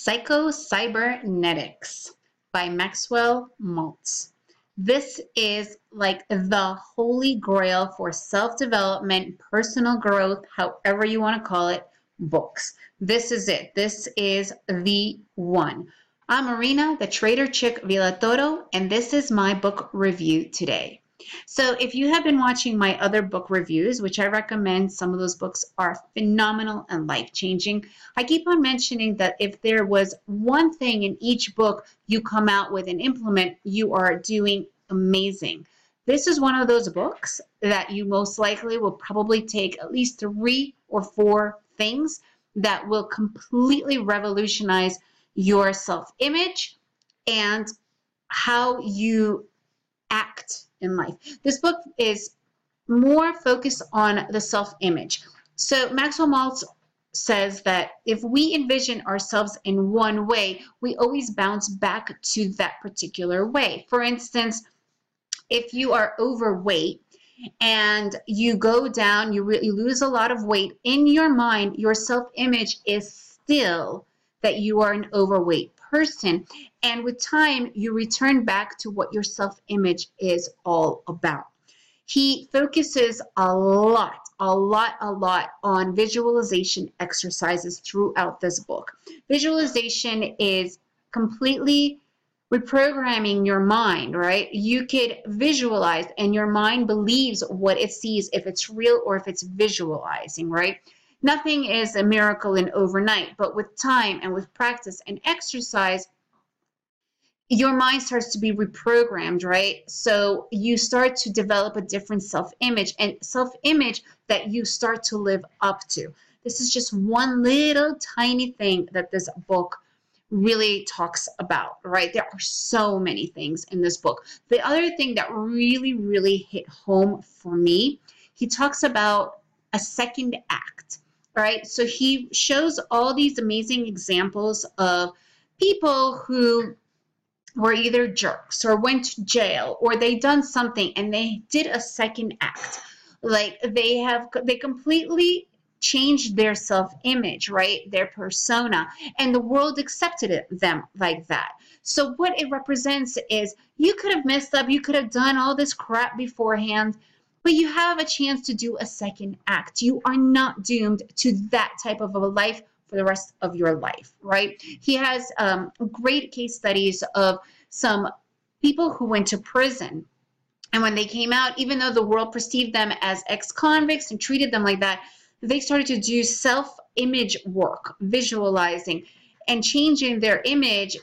Psycho-Cybernetics by Maxwell Maltz. This is like the holy grail for self-development, personal growth, however you want to call it, books. This is it. This is the one. I'm Marina, the Trader Chick Villatoro, and this is my book review today. So if you have been watching my other book reviews, which I recommend, some of those books are phenomenal and life-changing. I keep on mentioning that if there was one thing in each book you come out with and implement, you are doing amazing. This is one of those books that you most likely will probably take at least three or four things that will completely revolutionize your self-image and how you act in life. This book is more focused on the self-image. So Maxwell Maltz says that if we envision ourselves in one way, we always bounce back to that particular way. For instance, if you are overweight and you go down, you really lose a lot of weight, in your mind, your self-image is still that you are an overweight person. And with time, you return back to what your self image is all about. He focuses a lot, a lot, a lot on visualization exercises throughout this book. Visualization is completely reprogramming your mind, right? You could visualize and your mind believes what it sees if it's real or if it's visualizing, right? Nothing is a miracle in overnight, but with time and with practice and exercise, your mind starts to be reprogrammed, right? So you start to develop a different self image and self image that you start to live up to. This is just one little tiny thing that this book really talks about, right? There are so many things in this book. The other thing that really, really hit home for me, he talks about a second act right? So he shows all these amazing examples of people who were either jerks or went to jail or they done something and they did a second act. Like they have, they completely changed their self-image, right? Their persona, and the world accepted it, them like that. So what it represents is you could have messed up, you could have done all this crap beforehand, but you have a chance to do a second act. You are not doomed to that type of a life for the rest of your life, right? He has um, great case studies of some people who went to prison. And when they came out, even though the world perceived them as ex convicts and treated them like that, they started to do self image work, visualizing, and changing their image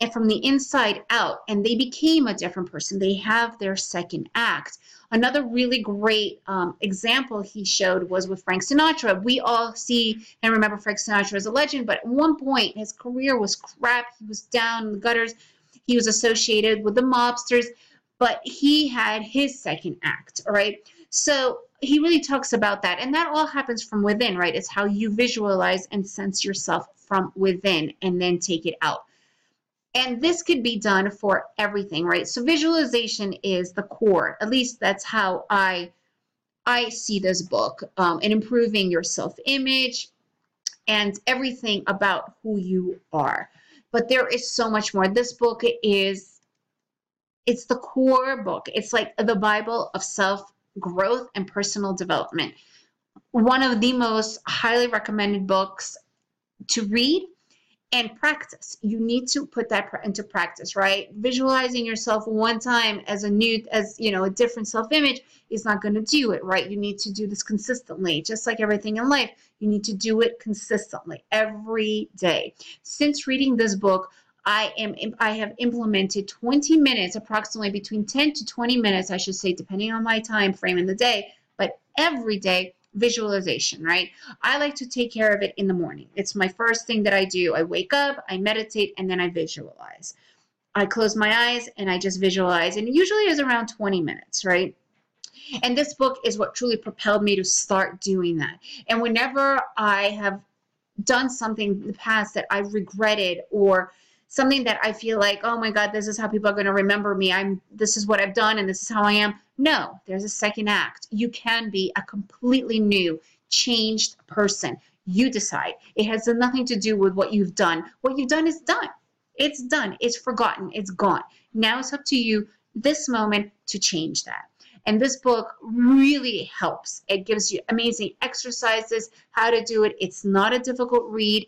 and from the inside out. And they became a different person. They have their second act. Another really great um, example he showed was with Frank Sinatra. We all see and remember Frank Sinatra as a legend, but at one point his career was crap. He was down in the gutters. He was associated with the mobsters, but he had his second act, all right? So he really talks about that. And that all happens from within, right? It's how you visualize and sense yourself from within and then take it out. And this could be done for everything, right? So visualization is the core. At least that's how I I see this book um, improving your self-image and everything about who you are. But there is so much more. This book is it's the core book. It's like the Bible of self-growth and personal development. One of the most highly recommended books to read and practice. You need to put that into practice, right? Visualizing yourself one time as a new, as you know, a different self-image is not going to do it, right? You need to do this consistently, just like everything in life. You need to do it consistently every day. Since reading this book, I am I have implemented 20 minutes, approximately between 10 to 20 minutes, I should say, depending on my time frame in the day, but every day visualization, right? I like to take care of it in the morning. It's my first thing that I do. I wake up, I meditate, and then I visualize. I close my eyes and I just visualize, and usually is around 20 minutes, right? And this book is what truly propelled me to start doing that. And whenever I have done something in the past that I regretted or something that I feel like, oh my God, this is how people are going to remember me. I'm this is what I've done and this is how I am. No, there's a second act. You can be a completely new, changed person. You decide. It has nothing to do with what you've done. What you've done is done. It's done. It's forgotten. It's gone. Now it's up to you this moment to change that. And this book really helps. It gives you amazing exercises, how to do it. It's not a difficult read.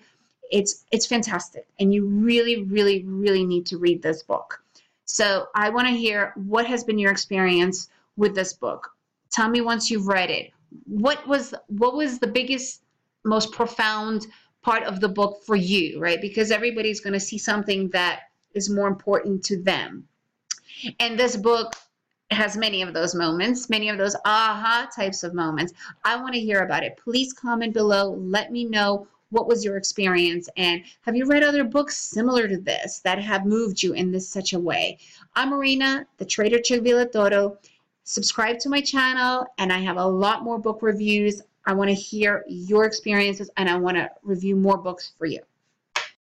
It's it's fantastic. And you really, really, really need to read this book. So I want to hear what has been your experience with this book. Tell me once you've read it. What was what was the biggest, most profound part of the book for you, right? Because everybody's going to see something that is more important to them. And this book has many of those moments, many of those aha types of moments. I want to hear about it. Please comment below. Let me know what was your experience and have you read other books similar to this that have moved you in this such a way? I'm Marina, the Trader Chick. Subscribe to my channel and I have a lot more book reviews. I want to hear your experiences and I want to review more books for you.